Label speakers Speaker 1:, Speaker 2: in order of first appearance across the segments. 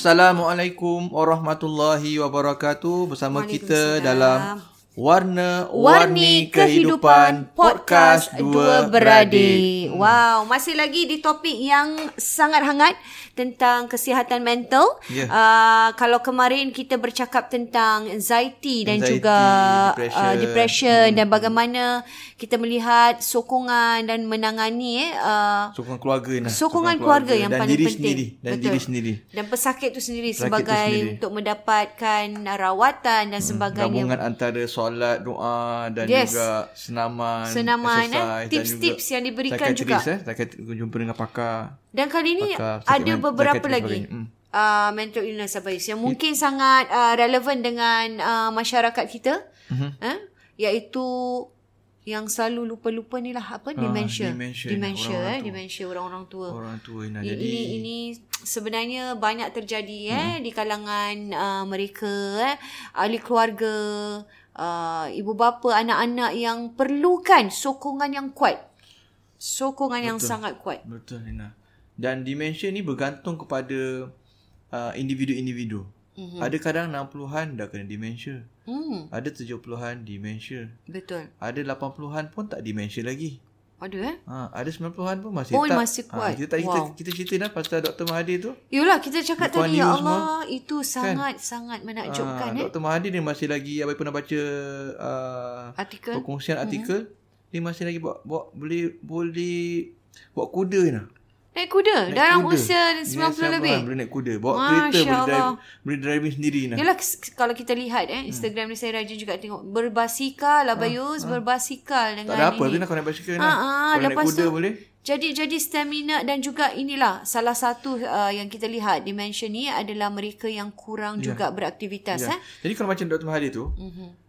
Speaker 1: Assalamualaikum warahmatullahi wabarakatuh. Bersama kita dalam Warna
Speaker 2: Warni Kehidupan Podcast Dua Beradik. Wow, masih lagi di topik yang sangat hangat tentang kesihatan mental.
Speaker 1: Ya.
Speaker 2: Uh, kalau kemarin kita bercakap tentang anxiety dan
Speaker 1: Anxiety,
Speaker 2: juga
Speaker 1: depression.
Speaker 2: uh, depression dan bagaimana kita melihat sokongan dan menangani eh uh,
Speaker 1: sokongan keluarga ni.
Speaker 2: sokongan keluarga yang
Speaker 1: dan
Speaker 2: paling
Speaker 1: diri
Speaker 2: penting.
Speaker 1: sendiri dan
Speaker 2: Betul.
Speaker 1: diri sendiri.
Speaker 2: dan pesakit tu sendiri
Speaker 1: Pesakit
Speaker 2: sebagai
Speaker 1: sendiri.
Speaker 2: untuk mendapatkan rawatan dan sebagainya.
Speaker 1: Gabungan antara solat, doa dan
Speaker 2: Yes.
Speaker 1: juga senaman,
Speaker 2: Senaman, eh.
Speaker 1: exercise
Speaker 2: Tips-tips yang diberikan juga.
Speaker 1: Eh, psychiatrist, jumpa dengan pakar.
Speaker 2: Dan kali ni
Speaker 1: Pakar
Speaker 2: ada
Speaker 1: men-
Speaker 2: beberapa lagi.
Speaker 1: Hmm.
Speaker 2: uh, mental illness abais yang mungkin sangat uh, relevan dengan uh, masyarakat kita.
Speaker 1: Mhm.
Speaker 2: Uh, iaitu yang selalu lupa-lupa ni lah apa dementia.
Speaker 1: dementia.
Speaker 2: Dementia
Speaker 1: Orang-orang
Speaker 2: eh
Speaker 1: tua.
Speaker 2: dementia orang-orang tua.
Speaker 1: Orang tua.
Speaker 2: Ini,
Speaker 1: Jadi
Speaker 2: ini ini sebenarnya banyak terjadi eh di kalangan uh, mereka eh ahli keluarga uh, ibu bapa anak-anak yang perlukan sokongan yang kuat. Sokongan yang sangat kuat.
Speaker 1: betul Ina. Dan dementia ni bergantung kepada uh, individu-individu.
Speaker 2: Mhm.
Speaker 1: Ada kadang 60-an dah kena dementia.
Speaker 2: Hmm,
Speaker 1: Ada 70-an dementia.
Speaker 2: betul.
Speaker 1: Ada 80-an pun tak dementia lagi.
Speaker 2: Ada eh?
Speaker 1: Ha, ada 90-an pun masih
Speaker 2: Oh,
Speaker 1: tak.
Speaker 2: masih kuat.
Speaker 1: Ha, kita tadi
Speaker 2: Wow.
Speaker 1: kita, kita cerita dah pasal Dr. Mahathir tu.
Speaker 2: Yolah kita cakap
Speaker 1: Kuan
Speaker 2: tadi ya Allah itu sangat sangat menakjubkan
Speaker 1: Ha,
Speaker 2: eh.
Speaker 1: Dr. Mahathir dia masih lagi apa pernah baca uh,
Speaker 2: Artikel.
Speaker 1: perkongsian
Speaker 2: Mhm.
Speaker 1: artikel dia masih lagi buat buat boleh boleh buat kuda ni.
Speaker 2: Naik kuda
Speaker 1: Naik
Speaker 2: dalam
Speaker 1: kuda.
Speaker 2: usia
Speaker 1: Dia
Speaker 2: 90 lebih.
Speaker 1: Boleh naik kuda. Bawa
Speaker 2: Masya
Speaker 1: kereta boleh drive,
Speaker 2: Allah.
Speaker 1: boleh driving sendiri nah.
Speaker 2: Yalah kalau kita lihat eh Instagram ni saya rajin juga tengok berbasikal lah Bayus berbasikal
Speaker 1: Tak
Speaker 2: dengan
Speaker 1: ada apa
Speaker 2: ini.
Speaker 1: tu nak naik basikal
Speaker 2: Ah,
Speaker 1: nah.
Speaker 2: ah,
Speaker 1: Kalau naik kuda
Speaker 2: tu-
Speaker 1: boleh.
Speaker 2: Jadi jadi stamina dan juga inilah salah satu uh, yang kita lihat dimension ni adalah mereka yang kurang juga beraktivitas
Speaker 1: Ya.
Speaker 2: eh.
Speaker 1: Jadi kalau macam Dr. Mahathir tu,
Speaker 2: Mhm.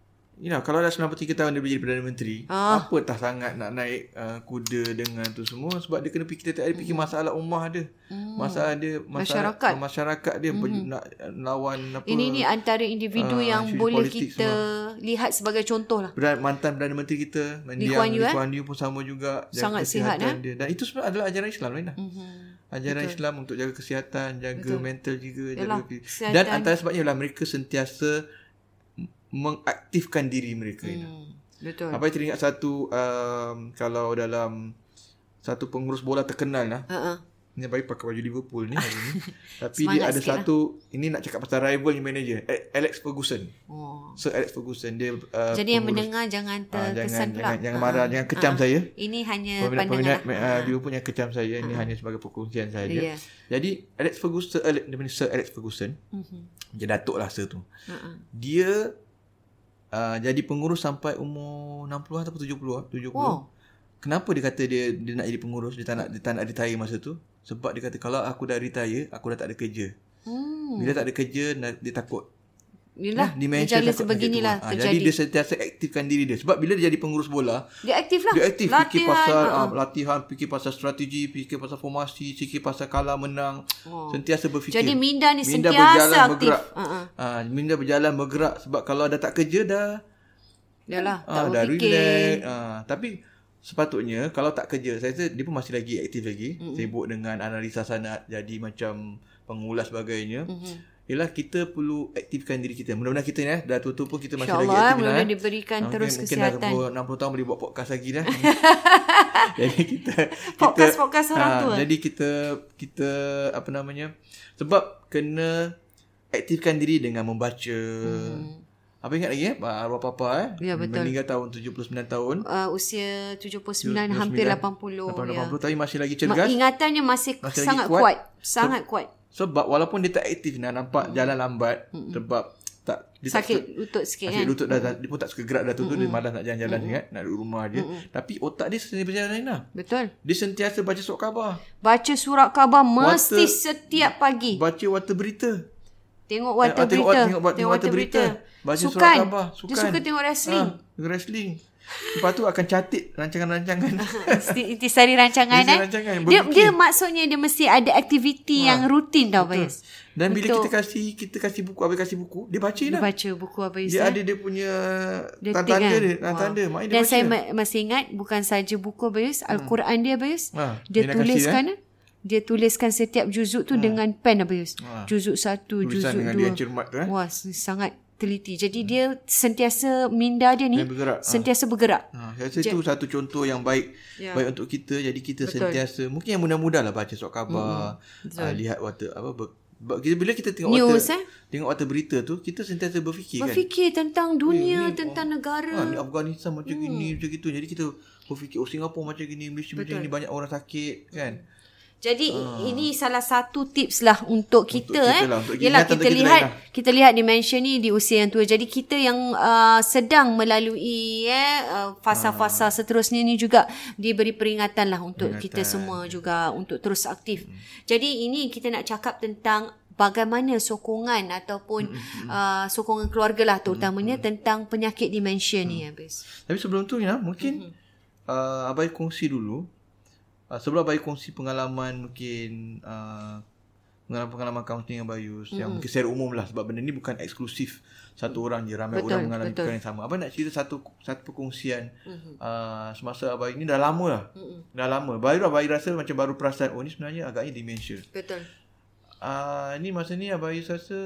Speaker 1: You know, kalau dah 93 tahun dia menjadi Perdana Menteri,
Speaker 2: Ah.
Speaker 1: apa tak sangat nak naik uh, kuda dengan tu semua sebab dia kena fikir tiap hari fikir masalah ummah dia. Masalah dia masalah
Speaker 2: Masyarakat.
Speaker 1: masyarakat dia mm nak lawan apa
Speaker 2: Ini ni antara individu
Speaker 1: Ah,
Speaker 2: yang boleh kita lihat sebagai contoh lah.
Speaker 1: Perdana, mantan Perdana Menteri kita
Speaker 2: Lee Kuan Yew,
Speaker 1: Lee
Speaker 2: eh?
Speaker 1: Kuan Yew pun sama juga
Speaker 2: Sangat sihat,
Speaker 1: kesihatan
Speaker 2: eh?
Speaker 1: dia. Dan itu sebenarnya adalah ajaran Islam lain lah.
Speaker 2: Mhm.
Speaker 1: Ajaran Islam untuk jaga kesihatan, jaga
Speaker 2: Betul.
Speaker 1: mental juga,
Speaker 2: Yalah,
Speaker 1: jaga dan antara sebabnya ialah mereka sentiasa mengaktifkan diri mereka. Hmm.
Speaker 2: Betul.
Speaker 1: Apa yang teringat satu um, kalau dalam satu pengurus bola terkenal lah.
Speaker 2: Uh-uh.
Speaker 1: Ni baik pakai baju Liverpool ni hari ni. Tapi
Speaker 2: Semangat
Speaker 1: dia ada
Speaker 2: lah.
Speaker 1: satu ini nak cakap pasal rival ni manager Alex Ferguson.
Speaker 2: Oh.
Speaker 1: Sir Alex Ferguson dia uh,
Speaker 2: Jadi yang
Speaker 1: pengurus-
Speaker 2: mendengar jangan
Speaker 1: Ah,
Speaker 2: terkesan
Speaker 1: jangan,
Speaker 2: pula.
Speaker 1: jangan, jangan
Speaker 2: Ah,
Speaker 1: marah, jangan kecam
Speaker 2: ah.
Speaker 1: saya.
Speaker 2: Ini hanya
Speaker 1: Peminat,
Speaker 2: pandangan.
Speaker 1: peminat uh, Liverpool yang kecam saya. Ini hanya sebagai perkongsian saja.
Speaker 2: Ya.
Speaker 1: Jadi Alex Ferguson, Alex, Sir Alex Ferguson.
Speaker 2: Mhm.
Speaker 1: Dia datuk lah Sir tu.
Speaker 2: Uh-uh.
Speaker 1: Dia uh, jadi pengurus sampai umur 60 atau 70 lah. 70.
Speaker 2: Wow.
Speaker 1: Kenapa dia kata dia dia nak jadi pengurus, dia tak nak dia tak nak retire masa tu? Sebab dia kata kalau aku dah retire, aku dah tak ada kerja.
Speaker 2: Hmm.
Speaker 1: Bila tak ada kerja, dia takut.
Speaker 2: Inilah
Speaker 1: dementia
Speaker 2: gejala
Speaker 1: takut
Speaker 2: sebeginilah.
Speaker 1: Ah,
Speaker 2: terjadi.
Speaker 1: jadi dia sentiasa aktifkan diri dia. Sebab bila dia jadi pengurus bola,
Speaker 2: dia aktif lah.
Speaker 1: dia aktif fikir pasal
Speaker 2: ha,
Speaker 1: uh, latihan, fikir pasal strategi, fikir pasal formasi, fikir pasal kalah menang.
Speaker 2: Oh.
Speaker 1: Sentiasa berfikir.
Speaker 2: Jadi Minda ni
Speaker 1: Minda
Speaker 2: sentiasa
Speaker 1: berjalan
Speaker 2: aktif.
Speaker 1: bergerak.
Speaker 2: Uh-uh.
Speaker 1: Ah, Minda berjalan bergerak sebab kalau dah tak kerja dah
Speaker 2: Dah lah,
Speaker 1: ah,
Speaker 2: tak
Speaker 1: dah
Speaker 2: berfikir.
Speaker 1: relax. Ah, tapi sepatutnya kalau tak kerja, saya rasa dia pun masih lagi aktif lagi, mm-hmm. sibuk dengan analisa sanad, jadi macam pengulas sebagainya.
Speaker 2: Mhm.
Speaker 1: Ialah kita perlu aktifkan diri kita. Mudah-mudahan kita ni eh, dah tua-tua pun kita masih
Speaker 2: InsyaAllah
Speaker 1: lagi aktif
Speaker 2: mudah-mudahan
Speaker 1: eh.
Speaker 2: diberikan
Speaker 1: Ah,
Speaker 2: terus
Speaker 1: mungkin,
Speaker 2: kesihatan.
Speaker 1: Mungkin dah 60 tahun boleh buat podcast lagi dah. jadi kita
Speaker 2: Podcast-podcast orang
Speaker 1: ah,
Speaker 2: tua.
Speaker 1: Jadi kita kita apa namanya? Sebab kena aktifkan diri dengan membaca.
Speaker 2: Hmm.
Speaker 1: Apa ingat lagi eh? Arwah papa eh?
Speaker 2: Ya, betul.
Speaker 1: Meninggal tahun 79 tahun.
Speaker 2: Uh, usia 79
Speaker 1: 79,
Speaker 2: hampir 80
Speaker 1: 80
Speaker 2: ya.
Speaker 1: tapi masih lagi
Speaker 2: Ma-
Speaker 1: cergas.
Speaker 2: Ingatannya masih,
Speaker 1: Masih
Speaker 2: sangat
Speaker 1: kuat.
Speaker 2: kuat. Sangat kuat.
Speaker 1: Sebab walaupun dia tak aktif nak nampak jalan lambat sebab tak dia tak
Speaker 2: Sakit lutut sikit
Speaker 1: Asyik
Speaker 2: kan.
Speaker 1: lutut dah, dah dia pun tak suka gerak dah tu tu dia malas nak jalan-jalan sangat nak duduk rumah je. Tapi otak dia sentiasa berjalan lah.
Speaker 2: Betul.
Speaker 1: Dia sentiasa baca surat khabar.
Speaker 2: Baca surat khabar mesti
Speaker 1: Warta-
Speaker 2: setiap pagi.
Speaker 1: Baca warta berita.
Speaker 2: Tengok warta
Speaker 1: Ah, tengok,
Speaker 2: berita.
Speaker 1: tengok, tengok, warta berita. Baca surat
Speaker 2: Sukan.
Speaker 1: khabar.
Speaker 2: Dia suka tengok wrestling.
Speaker 1: Ah, wrestling. Lepas tu akan catit rancangan-rancangan.
Speaker 2: Inti- Intisari rancangan
Speaker 1: Intisari
Speaker 2: eh.
Speaker 1: rancangan,
Speaker 2: Dia, dia maksudnya dia mesti ada aktiviti yang rutin tau Bayus.
Speaker 1: Dan bila
Speaker 2: Untuk-
Speaker 1: kita kasih kita kasih buku, habis kasih buku, dia baca
Speaker 2: Dia
Speaker 1: dah.
Speaker 2: baca buku Abayus.
Speaker 1: Dia
Speaker 2: eh.
Speaker 1: ada dia punya
Speaker 2: Dia
Speaker 1: tanda-tanda
Speaker 2: tick,
Speaker 1: dia,
Speaker 2: kan?
Speaker 1: tanda. Maknanya dia
Speaker 2: Dan
Speaker 1: baca.
Speaker 2: saya ma- masih ingat bukan saja buku Abayus, Al-Quran dia Abayus.
Speaker 1: Ha,
Speaker 2: Dia
Speaker 1: nak
Speaker 2: tuliskan
Speaker 1: kasih,
Speaker 2: eh. dia tuliskan setiap juzuk tu dengan pen Abayus.
Speaker 1: Ha.
Speaker 2: Juzuk satu,
Speaker 1: Tulisan
Speaker 2: juzuk
Speaker 1: dengan
Speaker 2: dua.
Speaker 1: dia cermat tu eh.
Speaker 2: Wah, sangat teliti. Jadi dia sentiasa minda dia ni
Speaker 1: Dia bergerak. Ha.
Speaker 2: sentiasa bergerak.
Speaker 1: Ha, saya rasa itu satu contoh yang baik
Speaker 2: Ya.
Speaker 1: baik untuk kita. Jadi kita sentiasa mungkin yang mudah-mudah lah baca surat khabar,
Speaker 2: Mm-hmm.
Speaker 1: uh, lihat warta apa ber, ber, kita bila kita tengok
Speaker 2: News,
Speaker 1: warta
Speaker 2: eh?
Speaker 1: tengok warta berita tu kita sentiasa berfikir, kan.
Speaker 2: Berfikir tentang dunia, tentang negara.
Speaker 1: Ha, ni Afghanistan macam
Speaker 2: Hmm.
Speaker 1: gini macam gitu. Jadi kita berfikir oh Singapura macam gini, Malaysia macam gini banyak orang sakit kan.
Speaker 2: Jadi ini salah satu tips lah untuk kita,
Speaker 1: kita
Speaker 2: eh.
Speaker 1: lah, untuk ingatan
Speaker 2: kita
Speaker 1: kita
Speaker 2: lihat
Speaker 1: lah.
Speaker 2: kita lihat dimension ni di usia yang tua. Jadi kita yang uh, sedang melalui eh uh, fasa-fasa seterusnya ni juga diberi peringatan lah untuk kita semua juga untuk terus aktif. Jadi ini kita nak cakap tentang bagaimana sokongan ataupun uh, sokongan keluarga lah terutamanya tentang penyakit demensia ni habis.
Speaker 1: Tapi sebelum tu ya mungkin uh, abai kongsi dulu. Uh, sebelum abai kongsi pengalaman mungkin uh, pengalaman-pengalaman kaunseling yang Bayus mm-hmm. yang mungkin secara umum lah sebab benda ni bukan eksklusif satu orang je ramai
Speaker 2: Betul,
Speaker 1: orang mengalami
Speaker 2: betul.
Speaker 1: perkara yang sama. Abang nak cerita satu satu perkongsian mm-hmm. uh, semasa abai ni dah lama lah. Mm-hmm. Dah lama. Baru abai rasa macam baru perasan oh ni sebenarnya agaknya dementia.
Speaker 2: Betul.
Speaker 1: Ah uh, ni masa ni abai rasa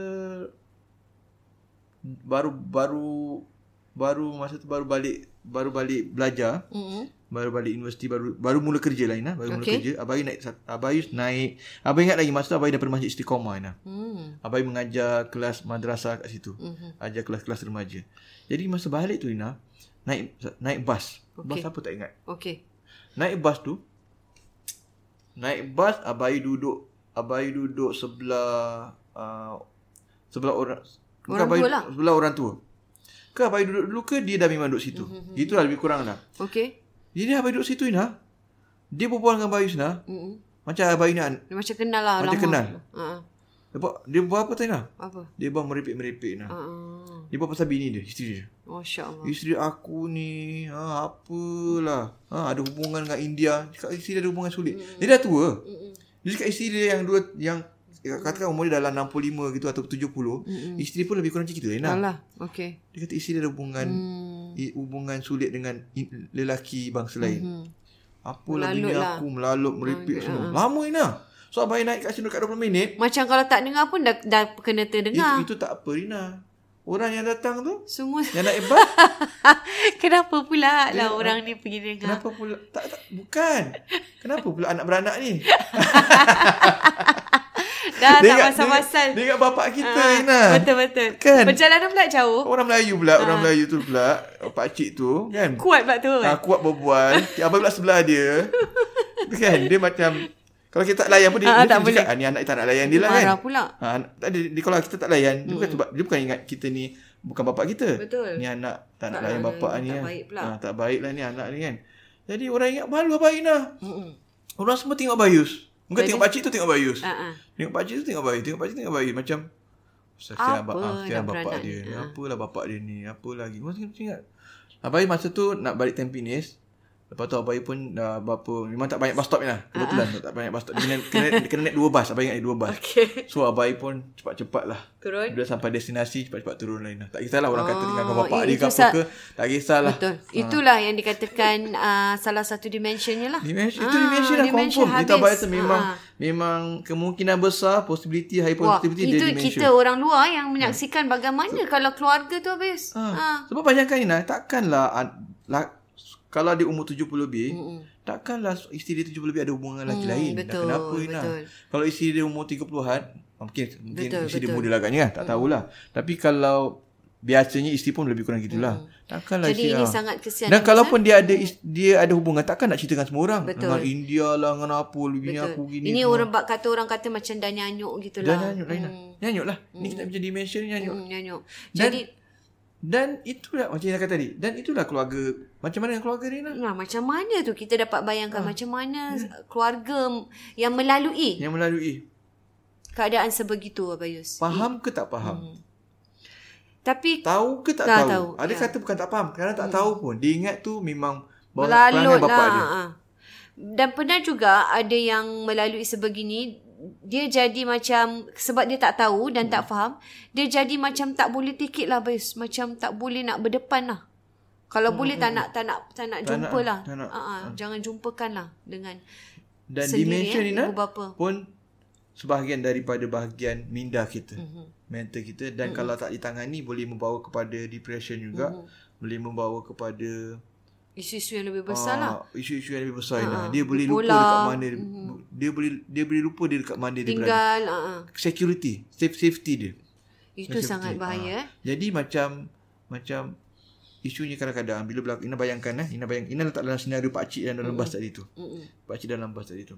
Speaker 1: baru baru baru masa tu baru balik baru balik belajar
Speaker 2: Mm-hmm.
Speaker 1: Baru balik universiti baru baru mula kerja lah baru mula
Speaker 2: Okey.
Speaker 1: kerja abai naik abai naik abai ingat lagi masa tu abai daripada masjid istiqamah Ina
Speaker 2: Hmm.
Speaker 1: abai mengajar kelas madrasah kat situ
Speaker 2: Mhm.
Speaker 1: ajar kelas-kelas remaja jadi masa balik tu Ina naik naik bas bas
Speaker 2: Okey.
Speaker 1: apa tak ingat
Speaker 2: Okey.
Speaker 1: naik bas tu naik bas abai duduk abai duduk sebelah uh, sebelah orang
Speaker 2: Orang
Speaker 1: abai,
Speaker 2: tua lah.
Speaker 1: sebelah orang tua ke abai duduk dulu ke dia dah memang duduk situ mm-hmm. itulah lebih kurang lah
Speaker 2: Okey.
Speaker 1: Jadi abai duduk situ Ina dia berbual dengan Bayus Ina
Speaker 2: Mm-mm.
Speaker 1: macam abai ni an-
Speaker 2: Dia macam kenal lah
Speaker 1: Macam
Speaker 2: lama.
Speaker 1: kenal.
Speaker 2: Uh,
Speaker 1: dia buat dia buat apa tadi Ina
Speaker 2: apa?
Speaker 1: dia buat merepek-merepek Ina
Speaker 2: Uh,
Speaker 1: dia buat pasal bini dia isteri dia
Speaker 2: Masya Allah.
Speaker 1: Isteri aku ni ha, Apalah ha, Ada hubungan dengan India Cakap isteri dia ada hubungan sulit mm. Dia dah tua
Speaker 2: Mm-mm.
Speaker 1: Dia cakap isteri dia yang dua Yang Katakan umur dia dalam 65 gitu Atau 70
Speaker 2: Mm-mm.
Speaker 1: Isteri pun lebih kurang macam itu Lena.
Speaker 2: Alah. Okey.
Speaker 1: Dia kata isteri dia ada hubungan
Speaker 2: Hmm.
Speaker 1: I- Hubungan sulit dengan Lelaki bangsa lain
Speaker 2: Hmm.
Speaker 1: Apalah
Speaker 2: Melalut
Speaker 1: bini
Speaker 2: lah.
Speaker 1: aku Melalut merepek
Speaker 2: Ah,
Speaker 1: semua
Speaker 2: ah.
Speaker 1: Lama Ina So abang naik kat sini Dekat 20 minit
Speaker 2: Macam kalau tak dengar pun dah, dah kena terdengar.
Speaker 1: itu, itu tak apa Rina Orang yang datang tu
Speaker 2: Semua.
Speaker 1: Yang naik bas
Speaker 2: Kenapa pula lah orang ni pergi dengar?
Speaker 1: Kenapa pula tak, tak bukan. Kenapa pula anak beranak ni?
Speaker 2: Dah tak
Speaker 1: ingat-
Speaker 2: pasal-pasal.
Speaker 1: Dia, dia ingat bapak kita
Speaker 2: Ah,
Speaker 1: Ina.
Speaker 2: Betul-betul.
Speaker 1: Kan?
Speaker 2: Perjalanan pula jauh.
Speaker 1: Orang Melayu pula, orang Melayu tu pula, pak cik tu kan.
Speaker 2: Kuat pula tu.
Speaker 1: Ha, kuat berbual. Abang pula sebelah dia. kan? Dia macam kalau kita tak layan pun dia,
Speaker 2: Ah,
Speaker 1: dia
Speaker 2: tak
Speaker 1: cakap,
Speaker 2: boleh.
Speaker 1: ah, ni anak tak nak layan dia lah kan.
Speaker 2: Marah pula.
Speaker 1: Ha, tak ada, dia, kalau kita tak layan, dia bukan sebab dia bukan ingat kita ni bukan bapak kita.
Speaker 2: Betul.
Speaker 1: Ni anak tak nak
Speaker 2: Tak
Speaker 1: layan bapak ni.
Speaker 2: tak
Speaker 1: kan.
Speaker 2: baik pula.
Speaker 1: Ha, tak baik lah ni anak ni kan. Jadi orang ingat malu Abang Ina.
Speaker 2: Mm-mm.
Speaker 1: Orang semua tengok Bayus. Bukan
Speaker 2: Jadi-
Speaker 1: tengok pakcik tu tengok Bayus.
Speaker 2: Ah, ah.
Speaker 1: Tengok pakcik tu tengok Bayus. Tengok pakcik tengok Bayus. Macam Kesian
Speaker 2: Apa
Speaker 1: abang, ah, kesian
Speaker 2: nak
Speaker 1: bapak dia.
Speaker 2: ni? Ha.
Speaker 1: Apalah bapak dia ni. Apa lagi. Tengok ingat. Abai masa tu nak balik Tampines. Lepas tu Abai pun dah berapa. Memang tak banyak bus stop ni lah. Kebetulan tak banyak bus stop. Dia kena, kena, kena naik dua bus. Abai ingat dua bus.
Speaker 2: Okey.
Speaker 1: So Abai pun cepat-cepat lah.
Speaker 2: Turun.
Speaker 1: Bila sampai destinasi cepat-cepat turun lain lah. Tak kisahlah orang kata
Speaker 2: Oh,
Speaker 1: tinggalkan bapak dia ke
Speaker 2: itu
Speaker 1: apa ke. Tak kisahlah.
Speaker 2: Betul. Itulah yang dikatakan uh, salah satu dimensionnya lah.
Speaker 1: Dimension, itu
Speaker 2: Ah,
Speaker 1: dimension lah
Speaker 2: dimension
Speaker 1: confirm. Kita
Speaker 2: habis.
Speaker 1: rasa memang
Speaker 2: Ah.
Speaker 1: memang kemungkinan besar possibility high
Speaker 2: Wah,
Speaker 1: possibility
Speaker 2: itu
Speaker 1: dia dimension.
Speaker 2: kita orang luar yang menyaksikan bagaimana kalau keluarga tu habis.
Speaker 1: Ha.
Speaker 2: Ha.
Speaker 1: Sebab bayangkan Ina, takkanlah an- la, kalau dia umur 70 lebih,
Speaker 2: Mm-mm.
Speaker 1: takkanlah isteri dia 70 lebih ada hubungan lelaki
Speaker 2: Hmm,
Speaker 1: lain.
Speaker 2: betul,
Speaker 1: Dah kenapa Ina?
Speaker 2: betul.
Speaker 1: Kalau isteri dia umur 30-an, mungkin mungkin
Speaker 2: Betul,
Speaker 1: isteri dia
Speaker 2: betul.
Speaker 1: muda lah agaknya, tak tahulah. Tapi kalau biasanya isteri pun lebih kurang gitulah. Takkanlah
Speaker 2: Hmm. Jadi
Speaker 1: isteri
Speaker 2: ini
Speaker 1: ah.
Speaker 2: sangat kesian.
Speaker 1: Dan kalaupun dia ada is- dia ada hubungan takkan nak ceritakan semua orang.
Speaker 2: Betul.
Speaker 1: Dengan India lah dengan apa bini
Speaker 2: Betul.
Speaker 1: aku gini.
Speaker 2: Ini
Speaker 1: semua.
Speaker 2: orang bak kata orang kata macam dah nyanyuk gitu
Speaker 1: Dah nyanyuk lain lah. Nyanyuk lah. Ni kita macam dimension ni nyanyuk.
Speaker 2: Hmm, nyanyuk. Jadi
Speaker 1: Dan itulah macam yang kata tadi. Dan itulah keluarga. Macam mana keluarga lah.
Speaker 2: Nah, macam mana tu kita dapat bayangkan
Speaker 1: Ah.
Speaker 2: macam mana
Speaker 1: Ya.
Speaker 2: keluarga yang melalui
Speaker 1: Yang melalui.
Speaker 2: keadaan sebegitu Abayus.
Speaker 1: Faham ke tak faham?
Speaker 2: Tapi
Speaker 1: Tahu ke tak
Speaker 2: Tak
Speaker 1: tahu?
Speaker 2: tahu,
Speaker 1: Ada
Speaker 2: ya.
Speaker 1: kata bukan tak faham. Kerana tak tahu pun. Dia ingat tu memang bawa
Speaker 2: melalut
Speaker 1: perangai bapak
Speaker 2: lah.
Speaker 1: dia.
Speaker 2: Ha. Dan pernah juga ada yang melalui sebegini dia jadi macam sebab dia tak tahu dan
Speaker 1: Hmm.
Speaker 2: tak faham dia jadi macam tak boleh take it lah Bayus macam tak boleh nak berdepan lah kalau boleh tak nak tak nak tak nak
Speaker 1: Hmm, Tak nak,
Speaker 2: jumpa lah
Speaker 1: tak nak.
Speaker 2: Ha, jangan jumpakan lah dengan
Speaker 1: Dan
Speaker 2: Sendiri,
Speaker 1: dementia
Speaker 2: eh,
Speaker 1: pun sebahagian daripada bahagian minda kita.
Speaker 2: Mhm.
Speaker 1: Mental kita dan kalau tak ditangani boleh membawa kepada depression juga.
Speaker 2: Mhm.
Speaker 1: Boleh membawa kepada
Speaker 2: Isu-isu yang lebih besar lah.
Speaker 1: ah, isu-isu yang lebih besar
Speaker 2: Ah,
Speaker 1: Ina. Dia boleh lupa dekat mana dia boleh dia boleh lupa dia dekat mana dia berada.
Speaker 2: Tinggal. Uh,
Speaker 1: Security, safe safety dia.
Speaker 2: itu
Speaker 1: Safety.
Speaker 2: sangat bahaya. eh.
Speaker 1: Ah. Jadi macam macam isunya kadang-kadang bila berlaku Ina bayangkan eh Ina bayang Ina letak dalam senario pak cik dan dalam bas tadi tu.
Speaker 2: Mm-mm.
Speaker 1: Pak cik dalam bas tadi tu.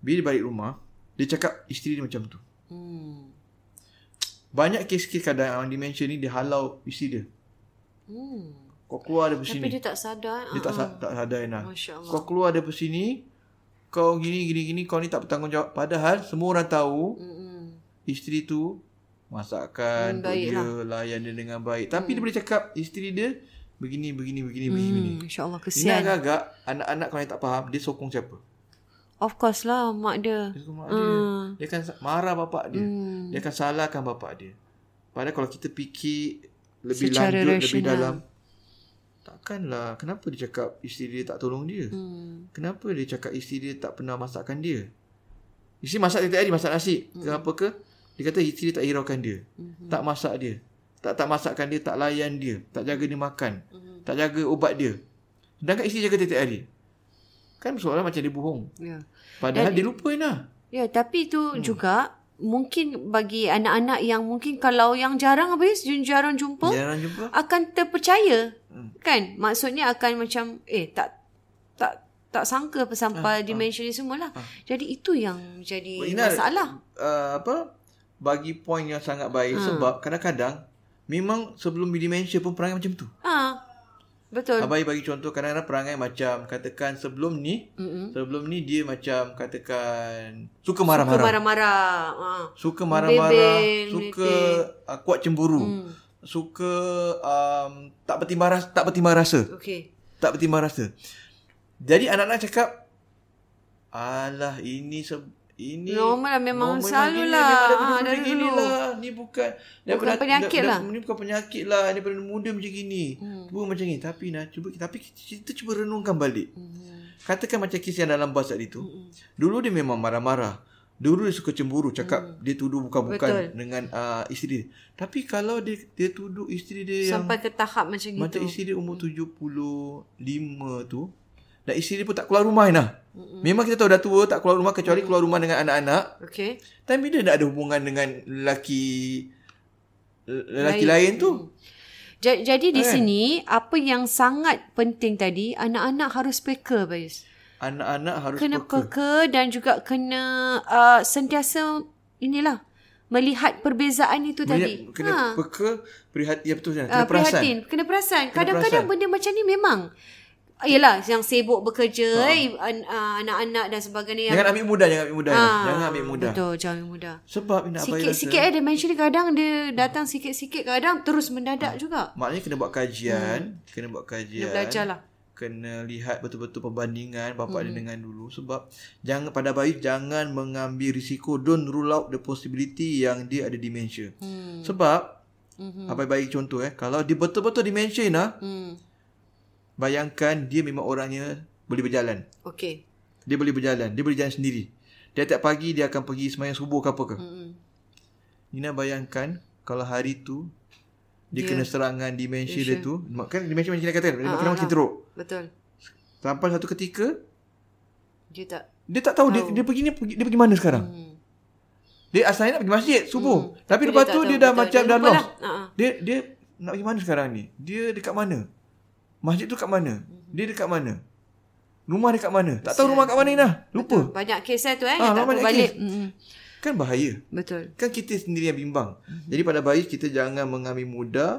Speaker 1: Bila dia balik rumah, dia cakap isteri dia macam tu.
Speaker 2: Hmm.
Speaker 1: Banyak kes-kes kadang orang dementia ni dia halau isteri dia.
Speaker 2: Hmm.
Speaker 1: Kau keluar dari
Speaker 2: Tapi
Speaker 1: sini.
Speaker 2: dia tak sadar.
Speaker 1: Dia tak,
Speaker 2: ah,
Speaker 1: sa- tak sadar Ina. Kau keluar dari sini, kau gini gini gini kau ni tak bertanggungjawab. Padahal semua orang tahu
Speaker 2: Mm-mm.
Speaker 1: isteri tu masakkan
Speaker 2: Hmm,
Speaker 1: untuk
Speaker 2: baik
Speaker 1: dia, layan dia dengan baik. Tapi dia boleh cakap isteri dia begini begini begini begini.
Speaker 2: Hmm, Masya Allah
Speaker 1: Ina
Speaker 2: kesian.
Speaker 1: agak-agak anak-anak kalau yang tak faham dia sokong siapa?
Speaker 2: Of course lah mak dia.
Speaker 1: Dia sokong mak dia.
Speaker 2: Hmm.
Speaker 1: Dia akan marah bapak dia.
Speaker 2: Hmm.
Speaker 1: Dia akan salahkan bapak dia. Padahal kalau kita fikir lebih
Speaker 2: Secara
Speaker 1: lanjut, lebih
Speaker 2: rasional.
Speaker 1: dalam takkanlah kenapa dia cakap isteri dia tak tolong dia?
Speaker 2: Hmm.
Speaker 1: Kenapa dia cakap isteri dia tak pernah masakkan dia? Isteri masak tiap hari masak nasi. Kenapa ke? Dia kata isteri tak hiraukan dia.
Speaker 2: Mhm.
Speaker 1: Tak masak dia. Tak tak masakkan dia, tak layan dia, tak jaga dia makan,
Speaker 2: Mhm.
Speaker 1: tak jaga ubat dia. Sedangkan isteri jaga tiap hari. Kan soalan macam dia bohong.
Speaker 2: Ya.
Speaker 1: Padahal dia lupa Ina.
Speaker 2: Ya, tapi tu hmm. juga mungkin bagi anak-anak yang mungkin kalau yang jarang habis, jarang jumpa,
Speaker 1: Jarang jumpa.
Speaker 2: akan terpercaya.
Speaker 1: Hmm.
Speaker 2: Kan? Maksudnya akan macam eh tak tak tak sangka apa sampai
Speaker 1: Ah,
Speaker 2: dimension ni semualah. Jadi itu yang jadi
Speaker 1: Ina,
Speaker 2: masalah.
Speaker 1: Uh, apa? Bagi poin yang sangat baik
Speaker 2: Hmm.
Speaker 1: sebab kadang-kadang memang sebelum dementia pun perangai macam tu.
Speaker 2: Betul.
Speaker 1: Abai bagi contoh kadang-kadang perangai macam katakan sebelum ni
Speaker 2: Mm-mm.
Speaker 1: Sebelum ni dia macam katakan suka
Speaker 2: Suka
Speaker 1: marah-marah.
Speaker 2: marah-marah. Ha.
Speaker 1: Suka marah-marah,
Speaker 2: Bebel,
Speaker 1: suka uh, kuat cemburu.
Speaker 2: Hmm.
Speaker 1: Suka um, tak bertimbang rasa, tak bertimbang rasa.
Speaker 2: Okey.
Speaker 1: Tak bertimbang rasa. Jadi anak-anak cakap alah ini se- ini
Speaker 2: Normal lah, memang
Speaker 1: normal
Speaker 2: selalu
Speaker 1: gini,
Speaker 2: lah.
Speaker 1: memang daripada
Speaker 2: Ah,
Speaker 1: dulu
Speaker 2: dari
Speaker 1: gini
Speaker 2: dulu.
Speaker 1: lah. Ni bukan
Speaker 2: Bukan penyakit lah.
Speaker 1: Ni bukan penyakit lah. Daripada muda macam gini.
Speaker 2: Hmm.
Speaker 1: Bukan macam ni. Tapi nak cuba tapi kita cuba renungkan balik.
Speaker 2: Hmm.
Speaker 1: Katakan macam kes yang dalam bas tadi tu.
Speaker 2: Hmm.
Speaker 1: Dulu dia memang marah-marah. Dulu dia suka cemburu cakap dia tuduh bukan-bukan
Speaker 2: Betul.
Speaker 1: dengan uh, isteri dia. Tapi kalau dia dia tuduh isteri dia yang
Speaker 2: Sampai ke tahap macam gitu.
Speaker 1: macam isteri dia umur 75 tu dan isteri dia pun tak keluar rumah Ina.
Speaker 2: Mm-mm.
Speaker 1: Memang kita tahu dah tua tak keluar rumah kecuali keluar rumah dengan anak-anak.
Speaker 2: Okey.
Speaker 1: Tapi dia tak ada hubungan dengan lelaki lelaki lain, tu.
Speaker 2: Hmm. Ja- Jadi di
Speaker 1: Kan?
Speaker 2: sini apa yang sangat penting tadi anak-anak harus peka Bayus.
Speaker 1: Anak-anak harus
Speaker 2: Kena
Speaker 1: peka.
Speaker 2: peka dan juga kena uh, sentiasa inilah melihat perbezaan itu tadi.
Speaker 1: Kena, kena
Speaker 2: Ha.
Speaker 1: peka, perhatian ya betul Kena
Speaker 2: Ah,
Speaker 1: perasan.
Speaker 2: prihatin, kena perasan.
Speaker 1: Kena
Speaker 2: Kadang-kadang
Speaker 1: perasan.
Speaker 2: benda macam ni memang Yelah yang sibuk bekerja
Speaker 1: Ha.
Speaker 2: eh, an- ah, anak-anak dan sebagainya yang
Speaker 1: Jangan ambil mudah, jangan ambil mudah.
Speaker 2: Ah,
Speaker 1: jangan ambil mudah.
Speaker 2: Betul, jangan ambil mudah.
Speaker 1: Sebab Abai
Speaker 2: Sikit-sikit eh dementia ni kadang dia datang sikit-sikit kadang terus mendadak juga.
Speaker 1: Maknanya kena buat kajian, kena buat
Speaker 2: Kena
Speaker 1: kajian.
Speaker 2: belajar lah.
Speaker 1: Kena lihat betul-betul perbandingan bapak dia dengan dulu sebab jangan pada bayi jangan mengambil risiko don't rule out the possibility yang dia ada dementia.
Speaker 2: Hmm.
Speaker 1: Sebab
Speaker 2: Mhm.
Speaker 1: apa bagi contoh eh kalau dia betul-betul dementia nah
Speaker 2: Hmm.
Speaker 1: Bayangkan dia memang orangnya boleh berjalan.
Speaker 2: Okey.
Speaker 1: Dia boleh berjalan, dia boleh jalan sendiri. Dia tiap pagi dia akan pergi semayang subuh ke apa ke.
Speaker 2: Hmm.
Speaker 1: Nina bayangkan kalau hari tu dia,
Speaker 2: Dia-
Speaker 1: kena serangan dementia dia tu. Kan dementia macam kita kata kan, dia
Speaker 2: Ah,
Speaker 1: kena
Speaker 2: ah,
Speaker 1: makin
Speaker 2: ah.
Speaker 1: teruk.
Speaker 2: Betul.
Speaker 1: Sampai satu ketika
Speaker 2: Dia tak
Speaker 1: dia tak tahu, dia,
Speaker 2: Tahu.
Speaker 1: dia pergi ni pergi- dia pergi mana sekarang.
Speaker 2: hmm.
Speaker 1: Dia asalnya nak pergi masjid subuh.
Speaker 2: Hmm.
Speaker 1: Tapi
Speaker 2: Tapi
Speaker 1: lepas
Speaker 2: dia
Speaker 1: tu dia dah
Speaker 2: betul.
Speaker 1: macam
Speaker 2: Dia
Speaker 1: dah lost.
Speaker 2: lah. Ha.
Speaker 1: Dia dia nak pergi mana sekarang ni? Dia dekat mana? Masjid tu kat mana? Dia dekat mana? Rumah dekat mana? Tak tahu rumah kat mana Ina.
Speaker 2: Betul.
Speaker 1: Lupa.
Speaker 2: Banyak kes lah tu eh yang tak
Speaker 1: banyak
Speaker 2: berbalik.
Speaker 1: kes. Kan bahaya.
Speaker 2: Betul.
Speaker 1: Kan kita sendiri yang bimbang. Jadi pada bayi kita jangan mengambil mudah,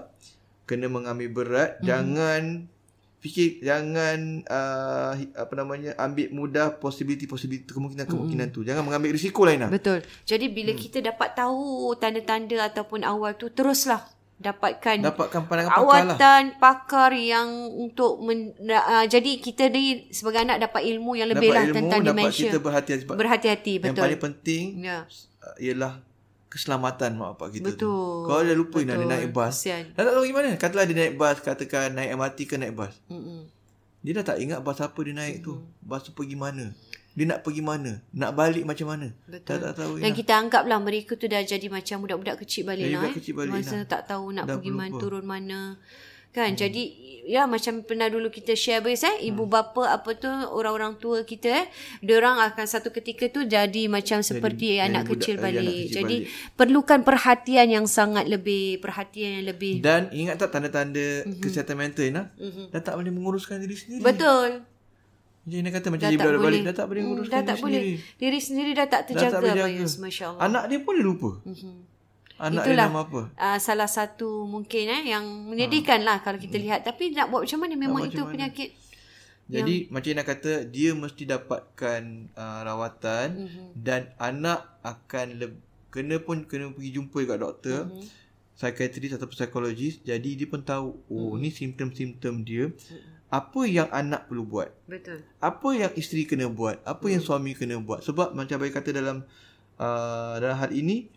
Speaker 1: kena mengambil berat, jangan fikir jangan uh, apa namanya ambil mudah possibility possibility kemungkinan-kemungkinan tu. Jangan mengambil risiko lain lah.
Speaker 2: Betul. Jadi bila
Speaker 1: Hmm.
Speaker 2: kita dapat tahu tanda-tanda ataupun awal tu teruslah dapatkan
Speaker 1: Dapatkan pandangan pakar lah.
Speaker 2: pakar yang untuk men, uh, jadi kita ni sebagai anak dapat ilmu yang lebih
Speaker 1: dapat
Speaker 2: lah
Speaker 1: ilmu,
Speaker 2: tentang
Speaker 1: dapat
Speaker 2: dementia.
Speaker 1: kita berhati-hati
Speaker 2: Berhati-hati
Speaker 1: yang
Speaker 2: betul.
Speaker 1: paling penting
Speaker 2: Ya.
Speaker 1: uh, ialah keselamatan mak bapak kita tu.
Speaker 2: Betul.
Speaker 1: Kalau dia lupa nak dia naik bas.
Speaker 2: Kesian.
Speaker 1: Dah tak tahu gimana. Katalah dia naik bas, katakan naik MRT ke naik bas.
Speaker 2: Mm-mm.
Speaker 1: Dia dah tak ingat bas apa dia naik tu. Bas tu pergi mana. Dia nak pergi mana, nak balik macam mana.
Speaker 2: Betul.
Speaker 1: Tak tak tahu.
Speaker 2: Dan
Speaker 1: Ina.
Speaker 2: kita anggaplah mereka tu dah jadi macam budak-budak kecil balik
Speaker 1: Jadi
Speaker 2: lah. eh.
Speaker 1: kecil balik
Speaker 2: Masa
Speaker 1: lah.
Speaker 2: tak tahu nak
Speaker 1: Dah
Speaker 2: pergi mana, turun mana. Kan? Hmm. Jadi ya macam pernah dulu kita share base eh ibu
Speaker 1: Hmm.
Speaker 2: bapa apa tu orang-orang tua kita eh orang akan satu ketika tu jadi macam seperti
Speaker 1: jadi
Speaker 2: anak
Speaker 1: budak-
Speaker 2: kecil
Speaker 1: jadi
Speaker 2: balik.
Speaker 1: anak kecil
Speaker 2: jadi
Speaker 1: balik.
Speaker 2: perlukan perhatian yang sangat lebih, perhatian yang lebih.
Speaker 1: Dan ingat tak tanda-tanda mm-hmm. kesihatan mental Ina?
Speaker 2: Mhm.
Speaker 1: Mm-hmm. Dah tak boleh menguruskan diri sendiri.
Speaker 2: Betul.
Speaker 1: Macam Ina kata macam
Speaker 2: Dah
Speaker 1: dia
Speaker 2: tak
Speaker 1: balik,
Speaker 2: boleh.
Speaker 1: dah tak boleh
Speaker 2: Hmm,
Speaker 1: menguruskan
Speaker 2: dah
Speaker 1: diri
Speaker 2: tak boleh.
Speaker 1: sendiri.
Speaker 2: Diri sendiri dah tak
Speaker 1: Dah tak
Speaker 2: terjaga
Speaker 1: boleh jaga.
Speaker 2: Bayus, masya-Allah.
Speaker 1: Anak dia pun dia lupa.
Speaker 2: Mhm.
Speaker 1: Anak
Speaker 2: Itulah
Speaker 1: dia nama apa?
Speaker 2: uh, salah satu mungkin eh yang menyedihkan lah kalau kita lihat tapi nak buat macam mana memang
Speaker 1: buat
Speaker 2: itu penyakit
Speaker 1: Jadi macam Ina kata dia mesti dapatkan uh, rawatan
Speaker 2: Mhm.
Speaker 1: mm-hmm. dan anak akan le- kena pun kena pergi jumpa dekat doktor
Speaker 2: Mhm.
Speaker 1: mm-hmm. psikiatris atau psikologis jadi dia pun tahu oh
Speaker 2: Mhm.
Speaker 1: ni simptom-simptom dia apa yang anak perlu buat?
Speaker 2: Betul.
Speaker 1: Apa yang isteri kena buat? Apa yang
Speaker 2: Hmm.
Speaker 1: suami kena buat? Sebab macam baik kata dalam uh, dalam hal ini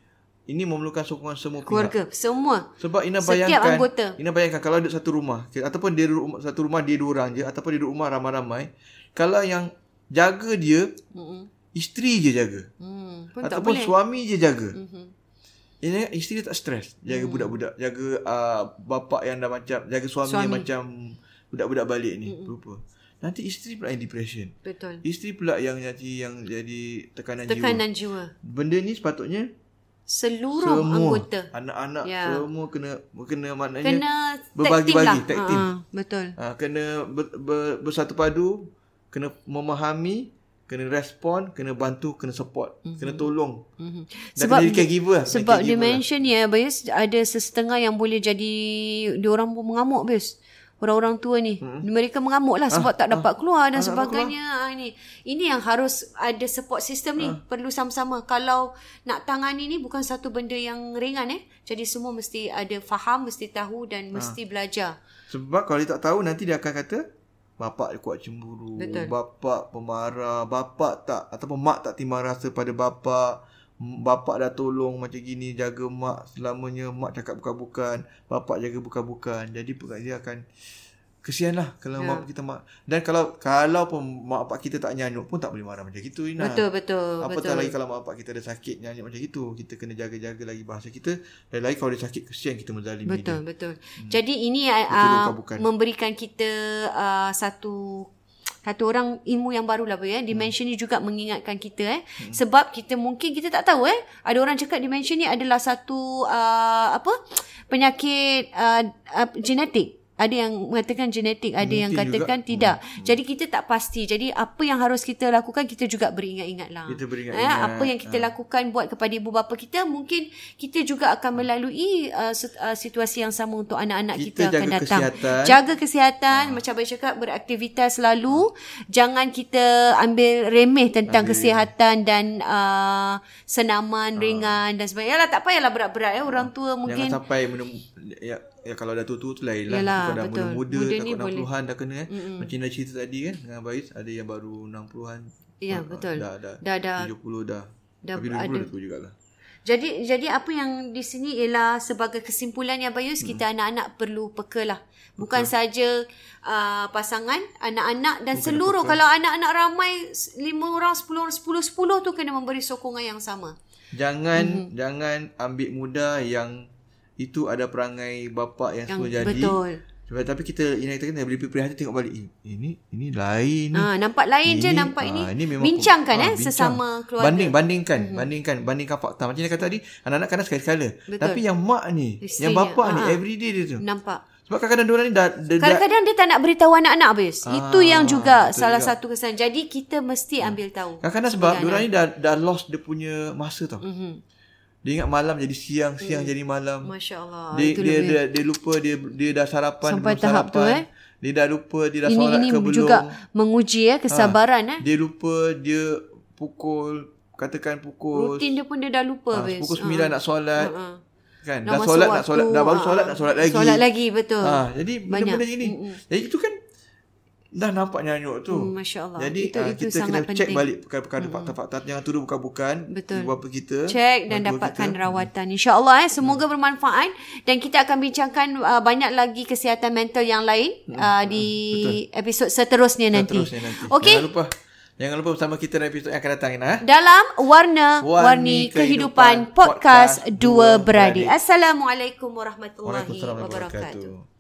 Speaker 1: ini memerlukan sokongan semua pihak.
Speaker 2: Keluarga semua.
Speaker 1: Sebab Ina
Speaker 2: Setiap
Speaker 1: bayangkan
Speaker 2: anggota.
Speaker 1: Ina bayangkan kalau ada satu rumah ataupun dia duduk rumah, satu rumah dia dua orang je ataupun dia duduk rumah ramai-ramai kalau yang jaga dia
Speaker 2: mm
Speaker 1: isteri je jaga.
Speaker 2: Hmm. pun
Speaker 1: ataupun suami je jaga.
Speaker 2: Mhm.
Speaker 1: Ini isteri dia tak stres jaga budak-budak jaga uh, bapak yang dah macam jaga suami,
Speaker 2: Suami.
Speaker 1: yang macam budak-budak balik ni lupa nanti isteri pula yang depression
Speaker 2: betul
Speaker 1: isteri pula yang nanti yang jadi tekanan, jiwa
Speaker 2: tekanan jiwa
Speaker 1: benda ni sepatutnya
Speaker 2: seluruh
Speaker 1: semua
Speaker 2: anggota
Speaker 1: anak-anak
Speaker 2: Ya.
Speaker 1: semua kena kena maknanya
Speaker 2: kena
Speaker 1: berbagi-bagi,
Speaker 2: tag team, lah. Ha, betul
Speaker 1: Ha, kena ber, ber, bersatu padu, kena memahami, kena respon, kena bantu, kena support, mm-hmm. kena tolong.
Speaker 2: Mhm.
Speaker 1: Dan
Speaker 2: Sebab
Speaker 1: jadi caregiver lah.
Speaker 2: Sebab dia
Speaker 1: lah.
Speaker 2: mention ni ya Bayus ada sesetengah yang boleh jadi dia orang pun mengamuk Bayus. Orang-orang tua ni. Hmm. Mereka mengamuk lah sebab tak dapat keluar dan
Speaker 1: ah,
Speaker 2: sebagainya. Ah, ini. ini yang harus ada support system ni. Perlu sama-sama. Kalau nak tangani ni bukan satu benda yang ringan eh. Jadi semua mesti ada faham, mesti tahu dan mesti belajar.
Speaker 1: Sebab kalau dia tak tahu, nanti dia akan kata, bapak dia kuat cemburu,
Speaker 2: Betul.
Speaker 1: bapak pemarah, bapak tak, ataupun mak tak timbang rasa pada bapak, bapak dah tolong macam gini jaga mak selamanya mak cakap bukan-bukan bapak jaga bukan-bukan jadi pegang dia akan kesian lah kalau
Speaker 2: Ya.
Speaker 1: mak kita mak dan kalau kalau pun mak bapak kita tak nyanyuk pun tak boleh marah macam gitu Ina.
Speaker 2: Betul, betul.
Speaker 1: Apatah
Speaker 2: betul.
Speaker 1: lagi kalau mak bapak kita ada sakit nyanyuk macam itu kita kena jaga-jaga lagi bahasa kita dan lagi kalau dia sakit kesian kita menzalimi
Speaker 2: Betul,
Speaker 1: dia
Speaker 2: betul. Hmm. Jadi ini uh, memberikan kita uh, satu satu orang ilmu yang baru lah ya. Dimension ni juga mengingatkan kita eh. Hmm. Sebab kita mungkin kita tak tahu eh. Ada orang cakap dimension ni adalah satu uh, apa? penyakit uh, uh, genetik. Ada yang mengatakan genetik, ada yang katakan
Speaker 1: juga.
Speaker 2: tidak. Jadi kita tak pasti. Jadi apa yang harus kita lakukan kita juga beringat-ingat lah.
Speaker 1: Kita beringat-ingat.
Speaker 2: Eh, apa yang kita lakukan buat kepada ibu bapa kita mungkin kita juga akan melalui uh, uh, situasi yang sama untuk anak-anak kita,
Speaker 1: Kita
Speaker 2: akan
Speaker 1: jaga
Speaker 2: datang.
Speaker 1: kesihatan.
Speaker 2: Jaga kesihatan macam Abang cakap beraktivitas selalu. Jangan kita ambil remeh tentang ambil kesihatan dan uh, senaman ringan dan sebagainya. Yalah tak payahlah berat-berat ya orang tua mungkin
Speaker 1: Jangan sampai menem, ya, ya kalau dah tua-tua tu lain lah.
Speaker 2: Yalah,
Speaker 1: Kalau dah
Speaker 2: betul.
Speaker 1: muda-muda,
Speaker 2: Muda
Speaker 1: takut
Speaker 2: ni
Speaker 1: 60-an dah kena kan. Mm-hmm. Macam Ina cerita tadi kan dengan Bais. Ada yang baru 60-an.
Speaker 2: Ya,
Speaker 1: Ah,
Speaker 2: betul.
Speaker 1: Dah, dah,
Speaker 2: Dah, dah.
Speaker 1: 70 dah.
Speaker 2: Dah
Speaker 1: Tapi 70 dah tua jugalah.
Speaker 2: Jadi jadi apa yang di sini ialah sebagai kesimpulan yang Bayus hmm. kita anak-anak perlu peka lah. Bukan saja uh, pasangan, anak-anak dan seluruh kalau anak-anak ramai 5 orang, 10 orang, 10 10 tu kena memberi sokongan yang sama.
Speaker 1: Jangan mm-hmm. jangan ambil mudah yang itu ada perangai bapa yang,
Speaker 2: Yang
Speaker 1: semua jadi.
Speaker 2: betul.
Speaker 1: Sebab tapi kita ini kita kena beri prihatin tengok balik. Ini ini lain ni.
Speaker 2: Ha, nampak lain je nampak ini.
Speaker 1: ah, memang
Speaker 2: bincangkan
Speaker 1: ah,
Speaker 2: eh sesama keluarga.
Speaker 1: Banding bandingkan, mm-hmm. bandingkan, bandingkan fakta. Macam yang kata tadi, anak-anak kadang sekali-sekala.
Speaker 2: Betul.
Speaker 1: Tapi yang mak ni,
Speaker 2: Isterinya,
Speaker 1: yang bapa ni
Speaker 2: ah.
Speaker 1: everyday dia tu.
Speaker 2: Nampak.
Speaker 1: Sebab kadang-kadang diorang ni dah, dah,
Speaker 2: Kadang-kadang dia tak nak beritahu anak-anak habis.
Speaker 1: Ah,
Speaker 2: Itu yang juga
Speaker 1: betul
Speaker 2: salah
Speaker 1: juga.
Speaker 2: satu kesalahan. Jadi kita mesti ambil tahu.
Speaker 1: kadang-kadang sebab diorang ni dah dah lost dia punya masa tau.
Speaker 2: Mhm.
Speaker 1: Dia ingat malam jadi siang, siang jadi malam.
Speaker 2: Masya Allah.
Speaker 1: Dia dia,
Speaker 2: lebih.
Speaker 1: dia dia lupa dia dia dah sarapan
Speaker 2: Sampai
Speaker 1: belum
Speaker 2: tahap tu,
Speaker 1: sarapan.
Speaker 2: eh.
Speaker 1: Dia dah lupa dia dah
Speaker 2: ini
Speaker 1: solat
Speaker 2: ini
Speaker 1: ke belum.
Speaker 2: juga menguji ya kesabaran eh.
Speaker 1: Dia lupa dia pukul katakan pukul
Speaker 2: Rutin dia pun dia dah lupa habis.
Speaker 1: pukul 9 nak solat.
Speaker 2: Ha.
Speaker 1: Kan?
Speaker 2: Nak
Speaker 1: dah solat nak
Speaker 2: waktu,
Speaker 1: solat dah baru solat nak solat lagi.
Speaker 2: Solat lagi betul.
Speaker 1: Ah, jadi benda-benda gini. Jadi itu kan dah nampak nyanyuk tu.
Speaker 2: Hmm, Masya Allah.
Speaker 1: Jadi
Speaker 2: Itu-
Speaker 1: ah,
Speaker 2: itu
Speaker 1: kita
Speaker 2: sangat
Speaker 1: kena check
Speaker 2: penting.
Speaker 1: balik perkara-perkara fakta-fakta jangan tuduh bukan-bukan
Speaker 2: Betul.
Speaker 1: ibu bapa kita.
Speaker 2: Cek dan dapatkan
Speaker 1: kita.
Speaker 2: rawatan. InsyaAllah eh. Semoga bermanfaat. Dan kita akan bincangkan uh, banyak lagi kesihatan mental yang lain uh, di episod seterusnya nanti.
Speaker 1: Terusnya nanti.
Speaker 2: Okey.
Speaker 1: Jangan lupa Jangan lupa bersama kita dalam episod yang akan datang Ina.
Speaker 2: Dalam Warna
Speaker 1: Warni
Speaker 2: Warni
Speaker 1: Kehidupan
Speaker 2: Kehidupan Podcast
Speaker 1: Podcast Dua
Speaker 2: Beradik.
Speaker 1: Beradik.
Speaker 2: Assalamualaikum warahmatullahi
Speaker 1: Waalaikumsalam
Speaker 2: wabarakatuh.
Speaker 1: warahmatullahi wabarakatuh.